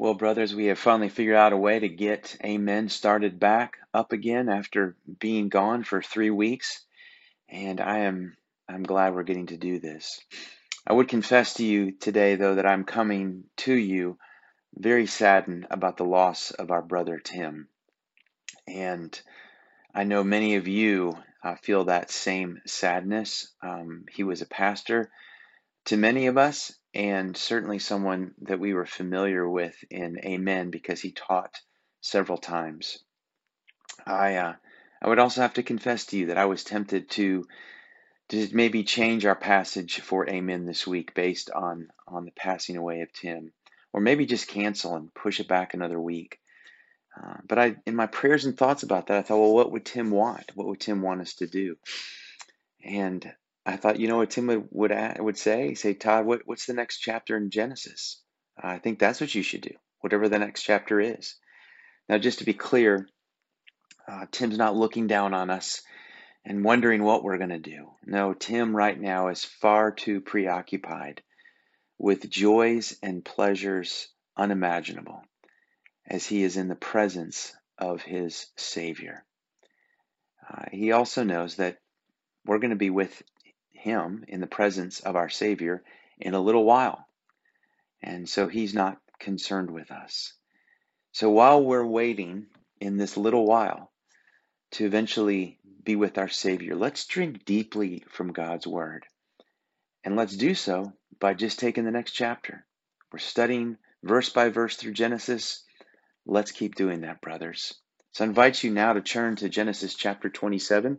Well, brothers, we have finally figured out a way to get Amen started back up again after being gone for three weeks, and I am I'm glad we're getting to do this. I would confess to you today, though, that I'm coming to you very saddened about the loss of our brother Tim, and I know many of you uh, feel that same sadness. Um, he was a pastor to many of us, and certainly someone that we were familiar with in Amen because he taught several times. I uh, I would also have to confess to you that I was tempted to to maybe change our passage for Amen this week based on on the passing away of Tim, or maybe just cancel and push it back another week. Uh, but I, in my prayers and thoughts about that, I thought, well, what would Tim want? What would Tim want us to do? And I thought, you know what Tim would would, would say? Say, Todd, what, what's the next chapter in Genesis? I think that's what you should do, whatever the next chapter is. Now, just to be clear, uh, Tim's not looking down on us and wondering what we're going to do. No, Tim right now is far too preoccupied with joys and pleasures unimaginable as he is in the presence of his Savior. Uh, he also knows that we're going to be with him in the presence of our Savior in a little while. And so he's not concerned with us. So while we're waiting in this little while to eventually be with our Savior, let's drink deeply from God's Word. And let's do so by just taking the next chapter. We're studying verse by verse through Genesis. Let's keep doing that, brothers. So I invite you now to turn to Genesis chapter 27,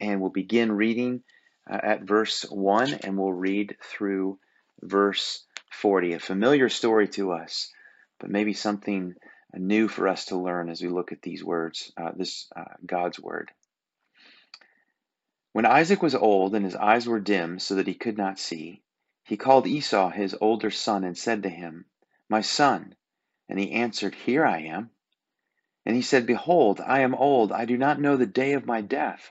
and we'll begin reading uh, at verse 1 and we'll read through verse 40. A familiar story to us, but maybe something new for us to learn as we look at these words, uh, this uh, God's word. When Isaac was old and his eyes were dim so that he could not see, he called Esau his older son and said to him, My son. And he answered, Here I am. And he said, Behold, I am old, I do not know the day of my death.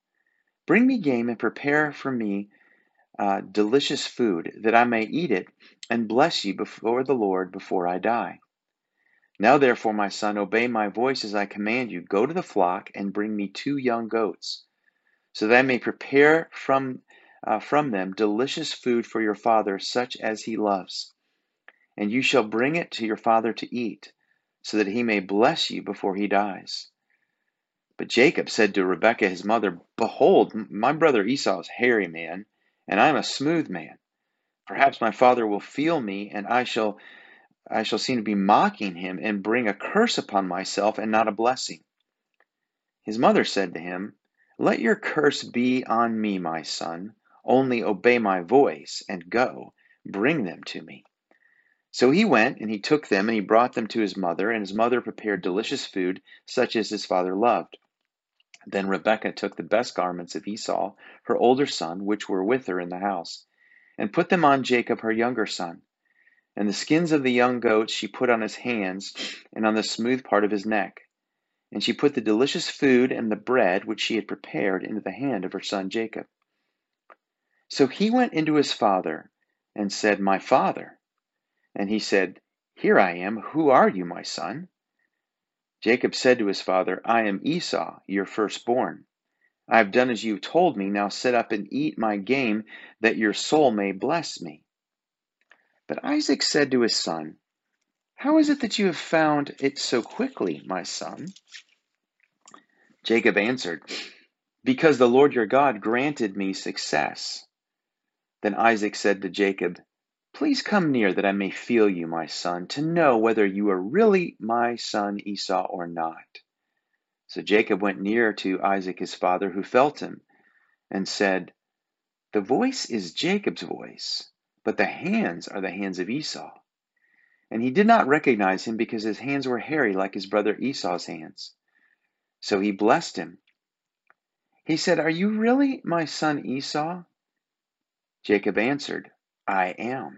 Bring me game and prepare for me uh, delicious food, that I may eat it and bless you before the Lord before I die. Now, therefore, my son, obey my voice as I command you. Go to the flock and bring me two young goats, so that I may prepare from, uh, from them delicious food for your father, such as he loves. And you shall bring it to your father to eat, so that he may bless you before he dies. But Jacob said to Rebekah his mother, Behold, my brother Esau is hairy man, and I am a smooth man. Perhaps my father will feel me, and I shall I shall seem to be mocking him, and bring a curse upon myself and not a blessing. His mother said to him, Let your curse be on me, my son. Only obey my voice, and go, bring them to me. So he went, and he took them, and he brought them to his mother, and his mother prepared delicious food, such as his father loved. Then Rebekah took the best garments of Esau, her older son, which were with her in the house, and put them on Jacob, her younger son. And the skins of the young goats she put on his hands and on the smooth part of his neck. And she put the delicious food and the bread which she had prepared into the hand of her son Jacob. So he went into his father and said, My father. And he said, Here I am. Who are you, my son? Jacob said to his father, I am Esau, your firstborn. I have done as you told me. Now sit up and eat my game, that your soul may bless me. But Isaac said to his son, How is it that you have found it so quickly, my son? Jacob answered, Because the Lord your God granted me success. Then Isaac said to Jacob, Please come near that I may feel you, my son, to know whether you are really my son Esau or not. So Jacob went near to Isaac his father, who felt him, and said, The voice is Jacob's voice, but the hands are the hands of Esau. And he did not recognize him because his hands were hairy like his brother Esau's hands. So he blessed him. He said, Are you really my son Esau? Jacob answered, I am.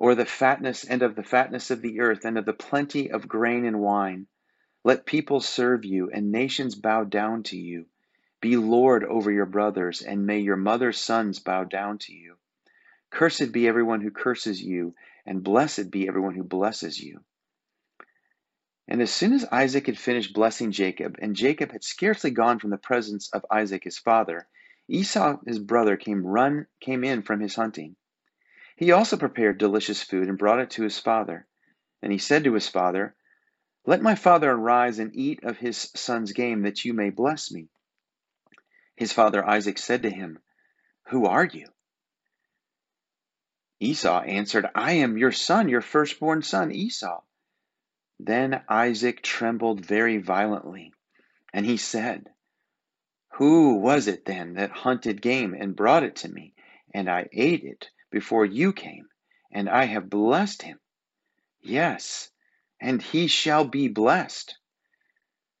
or the fatness and of the fatness of the earth, and of the plenty of grain and wine. Let people serve you, and nations bow down to you. Be Lord over your brothers, and may your mother's sons bow down to you. Cursed be everyone who curses you, and blessed be everyone who blesses you. And as soon as Isaac had finished blessing Jacob, and Jacob had scarcely gone from the presence of Isaac his father, Esau his brother came run came in from his hunting. He also prepared delicious food and brought it to his father. And he said to his father, Let my father arise and eat of his son's game, that you may bless me. His father Isaac said to him, Who are you? Esau answered, I am your son, your firstborn son, Esau. Then Isaac trembled very violently, and he said, Who was it then that hunted game and brought it to me, and I ate it? Before you came, and I have blessed him. Yes, and he shall be blessed.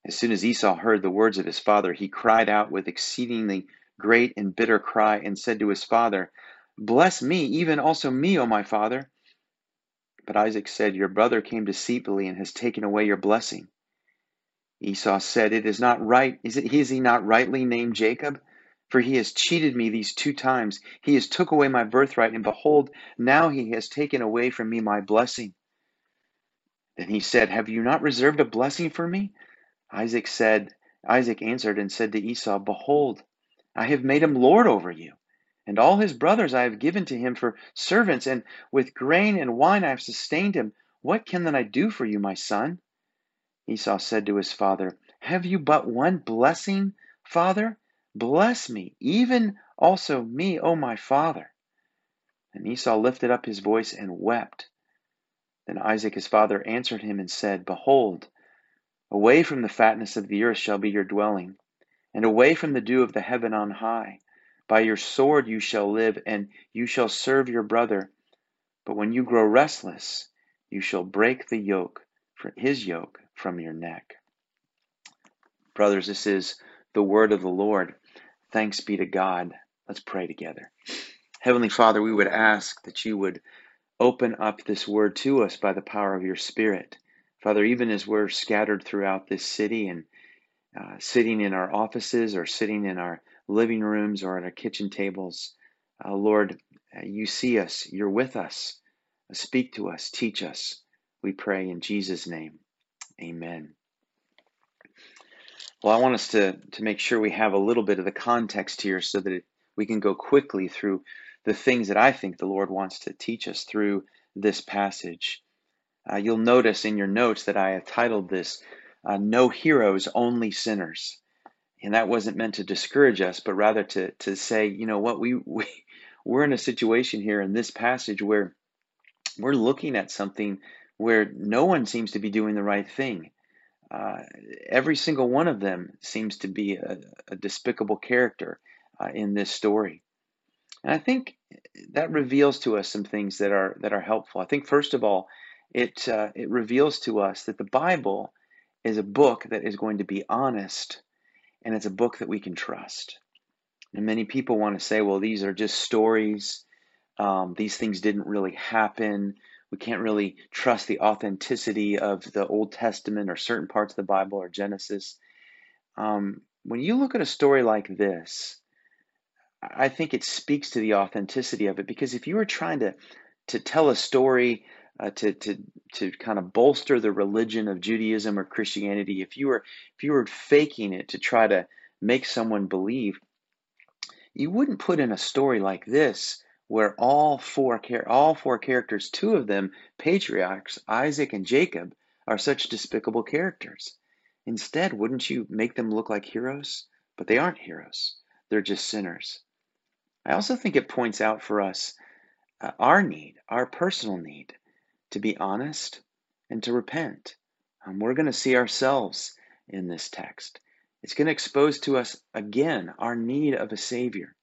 As soon as Esau heard the words of his father, he cried out with exceedingly great and bitter cry, and said to his father, Bless me, even also me, O my father. But Isaac said, Your brother came deceitfully and has taken away your blessing. Esau said, It is not right. Is, it, is he not rightly named Jacob? For he has cheated me these two times. He has took away my birthright, and behold, now he has taken away from me my blessing. Then he said, Have you not reserved a blessing for me? Isaac said, Isaac answered and said to Esau, Behold, I have made him lord over you, and all his brothers I have given to him for servants, and with grain and wine I have sustained him. What can then I do for you, my son? Esau said to his father, Have you but one blessing, father? Bless me, even also me, O my father. And Esau lifted up his voice and wept. Then Isaac his father answered him and said, Behold, away from the fatness of the earth shall be your dwelling, and away from the dew of the heaven on high. By your sword you shall live, and you shall serve your brother. But when you grow restless, you shall break the yoke, his yoke, from your neck. Brothers, this is the word of the Lord. Thanks be to God. Let's pray together. Heavenly Father, we would ask that you would open up this word to us by the power of your Spirit. Father, even as we're scattered throughout this city and uh, sitting in our offices or sitting in our living rooms or at our kitchen tables, uh, Lord, uh, you see us, you're with us. Speak to us, teach us. We pray in Jesus' name. Amen. Well, I want us to, to make sure we have a little bit of the context here so that it, we can go quickly through the things that I think the Lord wants to teach us through this passage. Uh, you'll notice in your notes that I have titled this uh, No Heroes, Only Sinners. And that wasn't meant to discourage us, but rather to, to say, you know what, we, we, we're in a situation here in this passage where we're looking at something where no one seems to be doing the right thing. Uh, every single one of them seems to be a, a despicable character uh, in this story. And I think that reveals to us some things that are that are helpful. I think first of all, it uh, it reveals to us that the Bible is a book that is going to be honest, and it's a book that we can trust. And many people want to say, well, these are just stories. Um, these things didn't really happen we can't really trust the authenticity of the Old Testament or certain parts of the Bible or Genesis. Um, when you look at a story like this, I think it speaks to the authenticity of it because if you were trying to to tell a story uh, to to to kind of bolster the religion of Judaism or Christianity, if you were if you were faking it to try to make someone believe, you wouldn't put in a story like this where all four all four characters, two of them patriarchs, Isaac and Jacob, are such despicable characters. Instead, wouldn't you make them look like heroes? But they aren't heroes, they're just sinners. I also think it points out for us uh, our need, our personal need, to be honest and to repent. Um, we're going to see ourselves in this text. It's going to expose to us again our need of a Savior.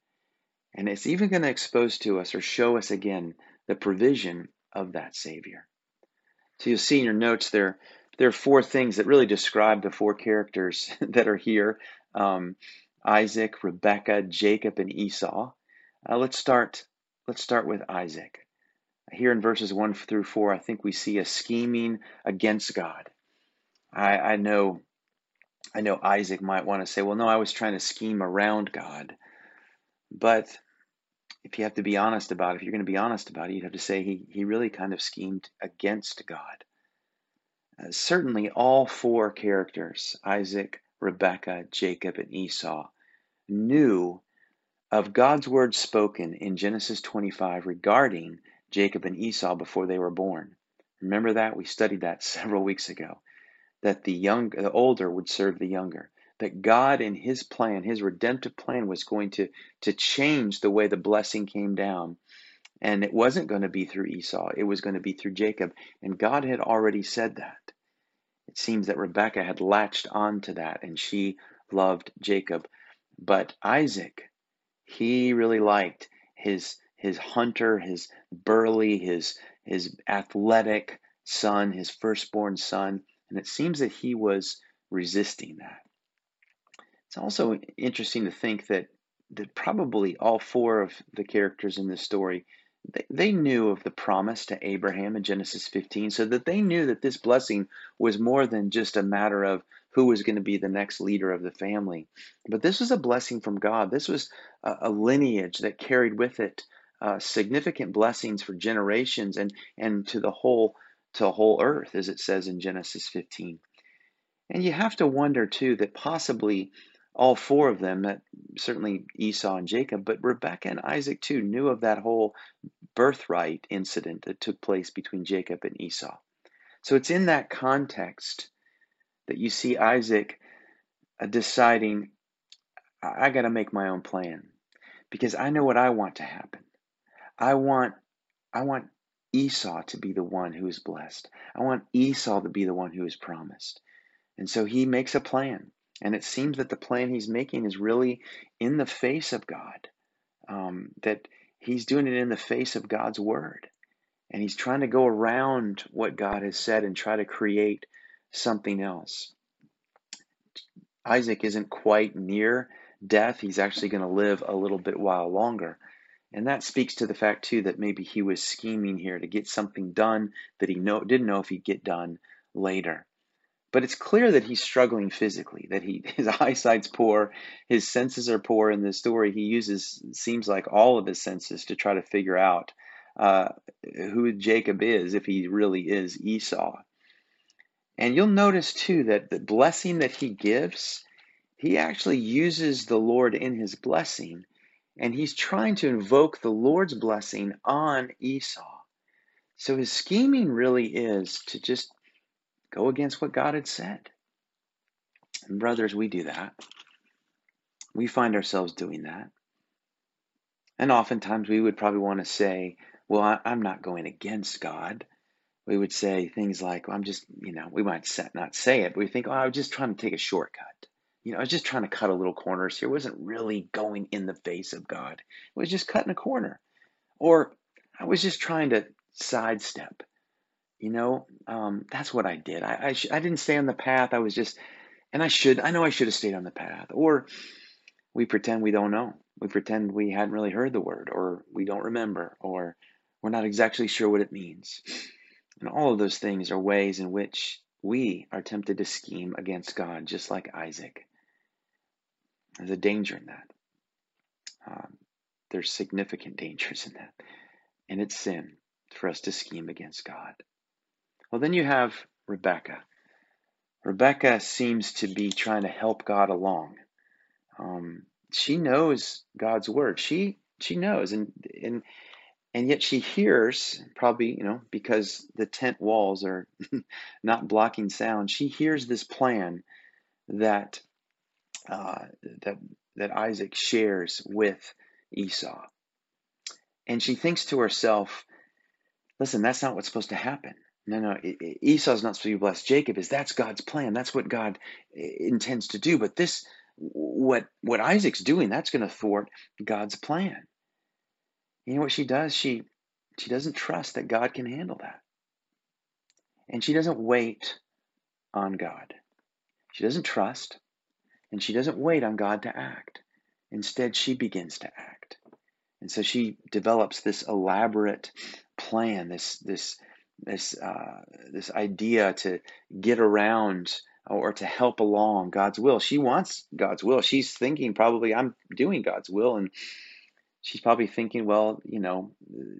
And it's even going to expose to us or show us again the provision of that Savior. So you'll see in your notes there, there are four things that really describe the four characters that are here um, Isaac, Rebekah, Jacob, and Esau. Uh, let's start. Let's start with Isaac. Here in verses one through four, I think we see a scheming against God. I, I know, I know Isaac might want to say, "Well, no, I was trying to scheme around God," but if you have to be honest about it, if you're going to be honest about it, you'd have to say he, he really kind of schemed against God. Uh, certainly, all four characters, Isaac, Rebekah, Jacob, and Esau, knew of God's word spoken in Genesis 25 regarding Jacob and Esau before they were born. Remember that? We studied that several weeks ago. That the young, the older would serve the younger that God in his plan, his redemptive plan was going to to change the way the blessing came down. And it wasn't going to be through Esau, it was going to be through Jacob. And God had already said that. It seems that Rebekah had latched on to that and she loved Jacob. But Isaac, he really liked his his hunter, his burly, his his athletic son, his firstborn son, and it seems that he was resisting that. It's also interesting to think that that probably all four of the characters in this story they, they knew of the promise to Abraham in Genesis 15 so that they knew that this blessing was more than just a matter of who was going to be the next leader of the family. But this was a blessing from God. This was a, a lineage that carried with it uh, significant blessings for generations and and to the whole to the whole earth as it says in Genesis 15 and you have to wonder too that possibly all four of them, that certainly Esau and Jacob, but Rebekah and Isaac too knew of that whole birthright incident that took place between Jacob and Esau. So it's in that context that you see Isaac uh, deciding, I got to make my own plan because I know what I want to happen. I want, I want Esau to be the one who is blessed. I want Esau to be the one who is promised. And so he makes a plan. And it seems that the plan he's making is really in the face of God, um, that he's doing it in the face of God's word. And he's trying to go around what God has said and try to create something else. Isaac isn't quite near death. He's actually going to live a little bit while longer. And that speaks to the fact, too, that maybe he was scheming here to get something done that he know, didn't know if he'd get done later. But it's clear that he's struggling physically, that he his eyesight's poor, his senses are poor in this story. He uses seems like all of his senses to try to figure out uh, who Jacob is, if he really is Esau. And you'll notice too that the blessing that he gives, he actually uses the Lord in his blessing, and he's trying to invoke the Lord's blessing on Esau. So his scheming really is to just go against what God had said. And brothers, we do that. We find ourselves doing that. And oftentimes we would probably want to say, well, I, am not going against God. We would say things like, well, I'm just, you know, we might not say it, but we think, oh, I was just trying to take a shortcut. You know, I was just trying to cut a little corners here. It wasn't really going in the face of God. It was just cutting a corner. Or I was just trying to sidestep. You know, um, that's what I did. I I, sh- I didn't stay on the path. I was just, and I should. I know I should have stayed on the path. Or we pretend we don't know. We pretend we hadn't really heard the word, or we don't remember, or we're not exactly sure what it means. And all of those things are ways in which we are tempted to scheme against God, just like Isaac. There's a danger in that. Um, there's significant dangers in that. And it's sin for us to scheme against God. Well, then you have Rebecca. Rebecca seems to be trying to help God along. Um, she knows God's word. She she knows, and and And yet she hears, probably, you know, because the tent walls are not blocking sound, she hears this plan that uh, that that Isaac shares with Esau. And she thinks to herself, listen, that's not what's supposed to happen. No, no, Esau's not supposed to be blessed. Jacob is. That's God's plan. That's what God intends to do. But this, what what Isaac's doing, that's going to thwart God's plan. You know what she does? She she doesn't trust that God can handle that, and she doesn't wait on God. She doesn't trust, and she doesn't wait on God to act. Instead, she begins to act, and so she develops this elaborate plan, this this this uh, this idea to get around or to help along God's will. She wants God's will. She's thinking probably I'm doing God's will, and she's probably thinking, well, you know,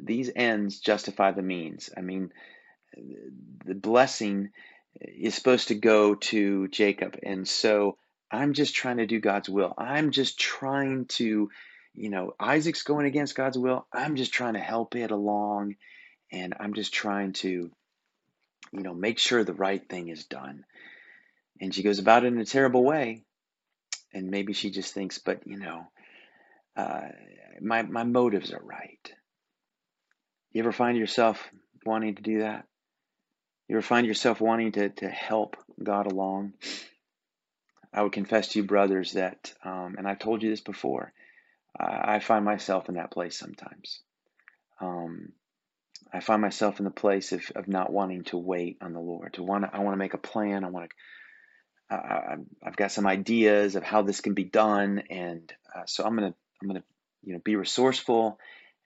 these ends justify the means. I mean, the blessing is supposed to go to Jacob, and so I'm just trying to do God's will. I'm just trying to, you know, Isaac's going against God's will. I'm just trying to help it along and I'm just trying to, you know, make sure the right thing is done. And she goes about it in a terrible way. And maybe she just thinks, but you know, uh, my my motives are right. You ever find yourself wanting to do that? You ever find yourself wanting to to help God along? I would confess to you, brothers, that, um, and I've told you this before, I, I find myself in that place sometimes. Um, I find myself in the place of, of not wanting to wait on the Lord. To want I want to make a plan. I want to. I've got some ideas of how this can be done, and uh, so I'm gonna I'm gonna you know be resourceful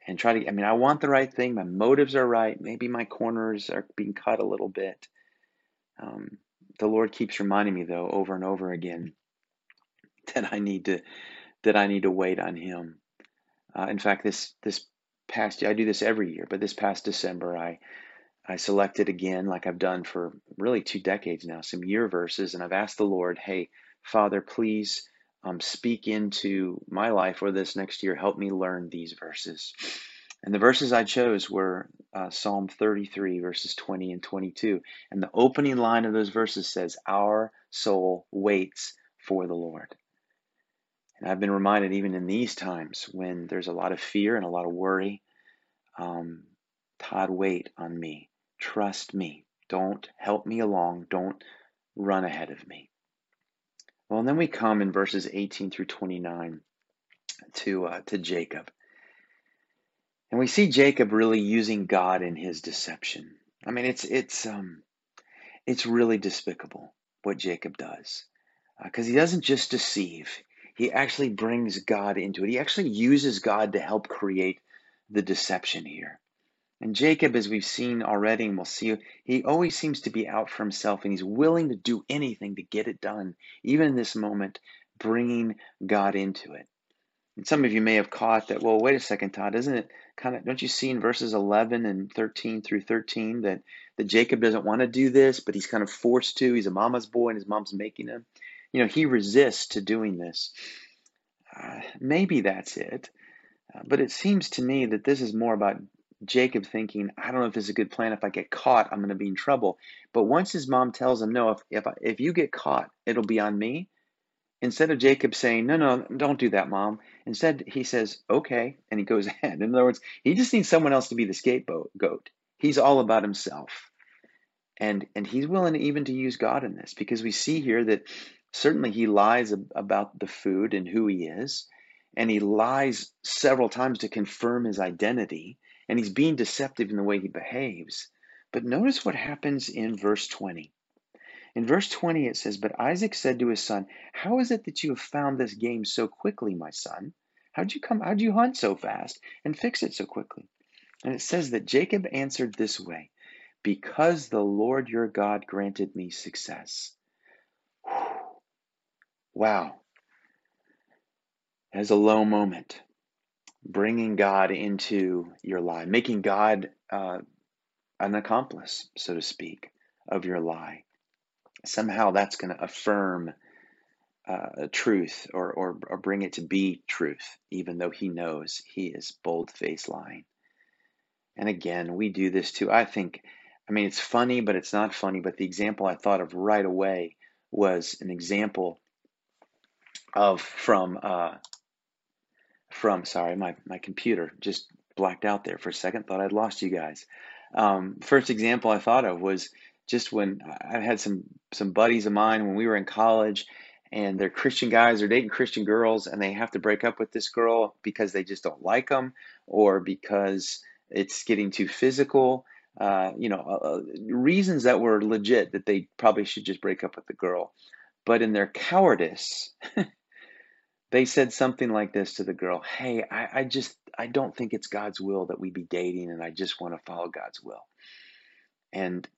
and try to. I mean, I want the right thing. My motives are right. Maybe my corners are being cut a little bit. Um, the Lord keeps reminding me though over and over again that I need to that I need to wait on Him. Uh, in fact, this this past I do this every year, but this past December, I I selected again, like I've done for really two decades now, some year verses, and I've asked the Lord, "Hey, Father, please um, speak into my life for this next year. Help me learn these verses." And the verses I chose were uh, Psalm 33, verses 20 and 22. And the opening line of those verses says, Our soul waits for the Lord. And I've been reminded, even in these times when there's a lot of fear and a lot of worry, um, Todd, wait on me. Trust me. Don't help me along. Don't run ahead of me. Well, and then we come in verses 18 through 29 to uh, to Jacob, and we see Jacob really using God in his deception. I mean, it's it's um, it's really despicable what Jacob does because uh, he doesn't just deceive he actually brings God into it. He actually uses God to help create the deception here. And Jacob, as we've seen already, and we'll see, he always seems to be out for himself and he's willing to do anything to get it done, even in this moment, bringing God into it. And some of you may have caught that, well, wait a second, Todd, isn't it kind of, don't you see in verses 11 and 13 through 13 that, that Jacob doesn't want to do this, but he's kind of forced to? He's a mama's boy and his mom's making him you know, he resists to doing this. Uh, maybe that's it. Uh, but it seems to me that this is more about Jacob thinking, I don't know if this is a good plan. If I get caught, I'm going to be in trouble. But once his mom tells him, no, if, if, I, if you get caught, it'll be on me. Instead of Jacob saying, no, no, don't do that, mom. Instead, he says, okay, and he goes ahead. In other words, he just needs someone else to be the scapegoat. He's all about himself. And, and he's willing even to use God in this because we see here that Certainly, he lies about the food and who he is, and he lies several times to confirm his identity, and he's being deceptive in the way he behaves. But notice what happens in verse 20. In verse 20, it says, But Isaac said to his son, How is it that you have found this game so quickly, my son? How'd you come? How'd you hunt so fast and fix it so quickly? And it says that Jacob answered this way Because the Lord your God granted me success. Wow. As a low moment, bringing God into your lie, making God uh, an accomplice, so to speak, of your lie. Somehow that's going to affirm uh, truth or, or, or bring it to be truth, even though he knows he is bold faced lying. And again, we do this too. I think, I mean, it's funny, but it's not funny. But the example I thought of right away was an example of from uh, from sorry, my my computer just blacked out there for a second. Thought I'd lost you guys. Um, first example I thought of was just when I had some some buddies of mine when we were in college, and they're Christian guys, they're dating Christian girls, and they have to break up with this girl because they just don't like them, or because it's getting too physical. Uh, you know, uh, uh reasons that were legit that they probably should just break up with the girl. But in their cowardice, they said something like this to the girl Hey, I, I just, I don't think it's God's will that we be dating, and I just want to follow God's will. And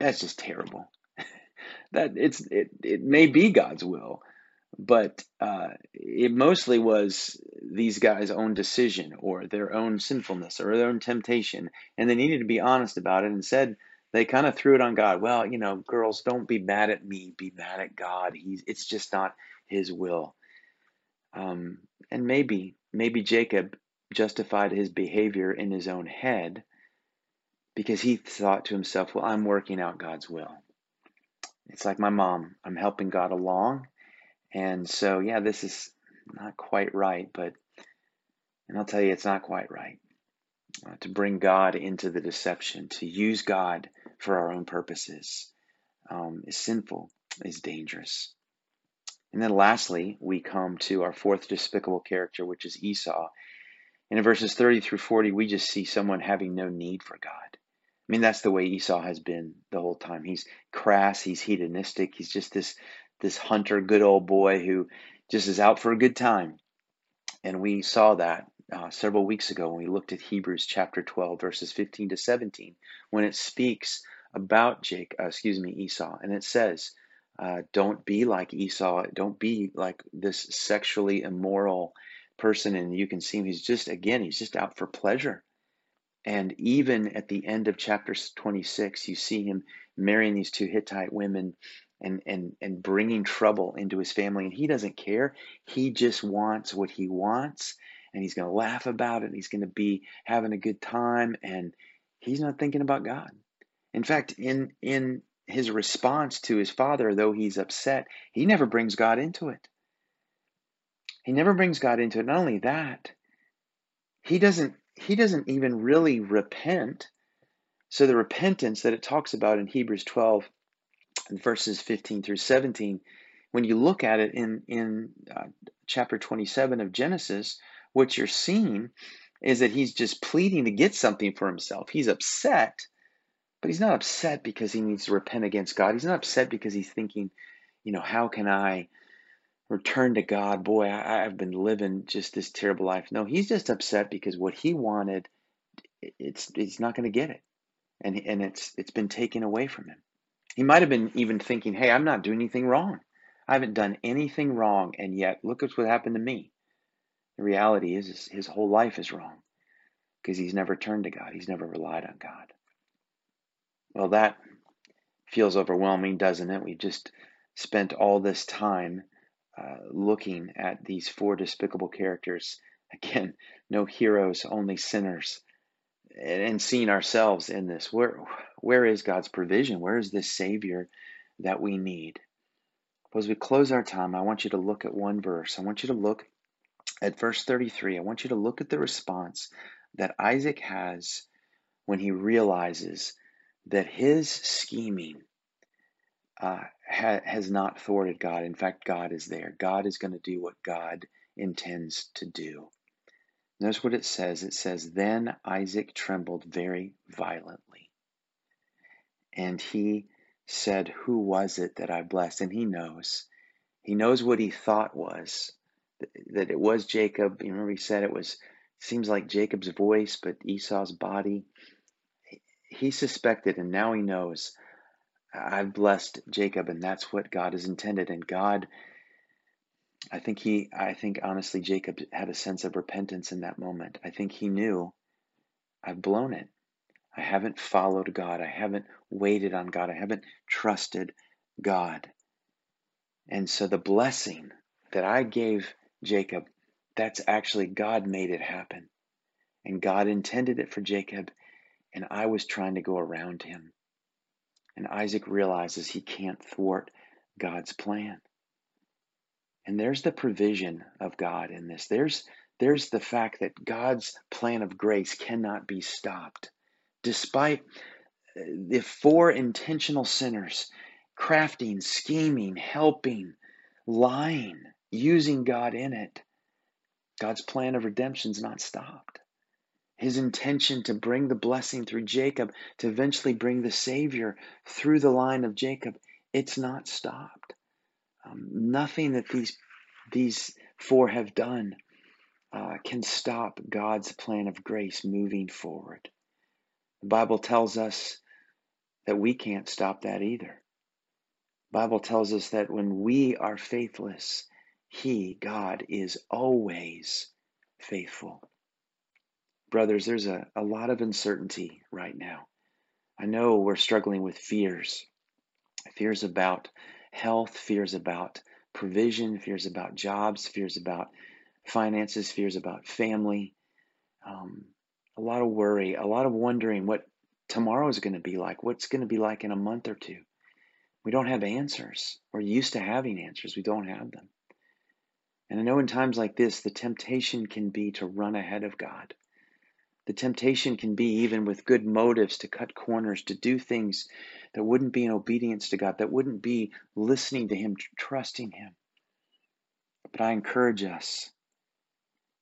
that's just terrible. that it's it, it may be God's will, but uh, it mostly was these guys' own decision or their own sinfulness or their own temptation, and they needed to be honest about it and said they kind of threw it on God. Well, you know, girls, don't be mad at me, be mad at God. He's it's just not His will. Um, and maybe maybe Jacob justified his behavior in his own head because he thought to himself, "Well, I'm working out God's will." It's like my mom. I'm helping God along. And so, yeah, this is not quite right, but, and I'll tell you, it's not quite right. Uh, to bring God into the deception, to use God for our own purposes, um, is sinful, is dangerous. And then lastly, we come to our fourth despicable character, which is Esau. And in verses 30 through 40, we just see someone having no need for God. I mean, that's the way Esau has been the whole time. He's crass, he's hedonistic, he's just this this hunter, good old boy who just is out for a good time. And we saw that uh, several weeks ago when we looked at Hebrews chapter 12, verses 15 to 17, when it speaks about Jake, uh, excuse me, Esau, and it says, uh, "Don't be like Esau. Don't be like this sexually immoral person." And you can see him; he's just again, he's just out for pleasure. And even at the end of chapter 26, you see him marrying these two Hittite women and, and, and bringing trouble into his family. And he doesn't care. He just wants what he wants. And he's going to laugh about it. He's going to be having a good time. And he's not thinking about God. In fact, in, in his response to his father, though he's upset, he never brings God into it. He never brings God into it. Not only that, he doesn't he doesn't even really repent. So the repentance that it talks about in Hebrews 12, verses 15 through 17, when you look at it in, in uh, chapter 27 of Genesis, what you're seeing is that he's just pleading to get something for himself. He's upset, but he's not upset because he needs to repent against God. He's not upset because he's thinking, you know, how can I return to God. Boy, I, I've been living just this terrible life. No, he's just upset because what he wanted, it's it's not going to get it, and and it's it's been taken away from him. He might have been even thinking, "Hey, I'm not doing anything wrong. I haven't done anything wrong, and yet look at what happened to me." The reality is, is his whole life is wrong because he's never turned to God. He's never relied on God. Well, that feels overwhelming, doesn't it? We just spent all this time uh, looking at these four despicable characters. Again, no heroes, only sinners, and, seeing ourselves in this. Where, where is God's provision? Where is this Savior that we need? As we close our time, I want you to look at one verse. I want you to look at verse 33. I want you to look at the response that Isaac has when he realizes that his scheming uh, ha- has not thwarted God. In fact, God is there. God is going to do what God intends to do. Notice what it says. It says, Then Isaac trembled very violently. And he said, Who was it that I blessed? And he knows. He knows what he thought was that it was Jacob. You remember he said it was, seems like Jacob's voice, but Esau's body. He suspected, and now he knows I've blessed Jacob, and that's what God has intended. And God, I think he, I think honestly, Jacob had a sense of repentance in that moment. I think he knew I've blown it. I haven't followed God. I haven't waited on God. I haven't trusted God. And so the blessing that I gave Jacob, that's actually God made it happen. And God intended it for Jacob, and I was trying to go around him. And Isaac realizes he can't thwart God's plan. And there's the provision of God in this. There's there's the fact that God's plan of grace cannot be stopped. Despite uh, the four intentional sinners crafting, scheming, helping, lying, using God in it, God's plan of redemption is not stopped. His intention to bring the blessing through Jacob, to eventually bring the Savior through the line of Jacob, it's not stopped. Um, nothing that these these four have done uh, can stop God's plan of grace moving forward. The Bible tells us that we can't stop that either. The Bible tells us that when we are faithless, He, God, is always faithful. Brothers, there's a, a lot of uncertainty right now. I know we're struggling with fears fears about health, fears about provision, fears about jobs, fears about finances, fears about family, um, a lot of worry, a lot of wondering what tomorrow is going to be like, what's going to be like in a month or two. We don't have answers. We're used to having answers, we don't have them. And I know in times like this, the temptation can be to run ahead of God. The temptation can be, even with good motives, to cut corners, to do things that wouldn't be in obedience to God, that wouldn't be listening to Him, trusting Him. But I encourage us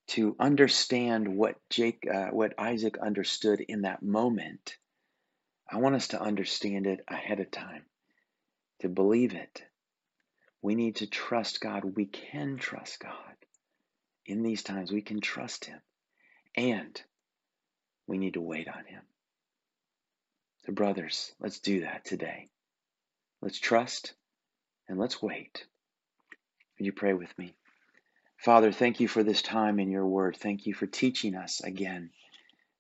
to understand what Jake, uh, what Isaac understood in that moment. I want us to understand it ahead of time, to believe it. We need to trust God. We can trust God. In these times, we can trust Him. And we need to wait on Him. So, brothers, let's do that today. Let's trust and let's wait. Would you pray with me? Father, thank you for this time in your word. Thank you for teaching us again.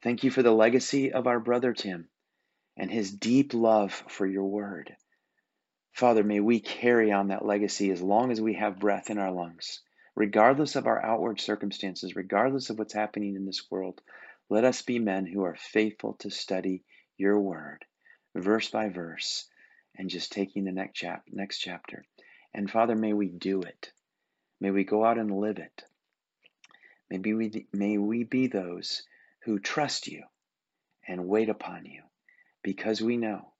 Thank you for the legacy of our brother Tim and his deep love for your word. Father, may we carry on that legacy as long as we have breath in our lungs, regardless of our outward circumstances, regardless of what's happening in this world. Let us be men who are faithful to study your word, verse by verse, and just taking the next, chap- next chapter. And Father, may we do it. May we go out and live it. Maybe we, may we be those who trust you and wait upon you because we know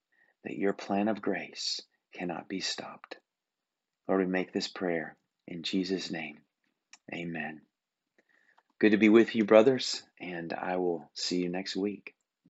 that your plan of grace cannot be stopped. Lord, we make this prayer in Jesus' name. Amen. Good to be with you, brothers, and I will see you next week.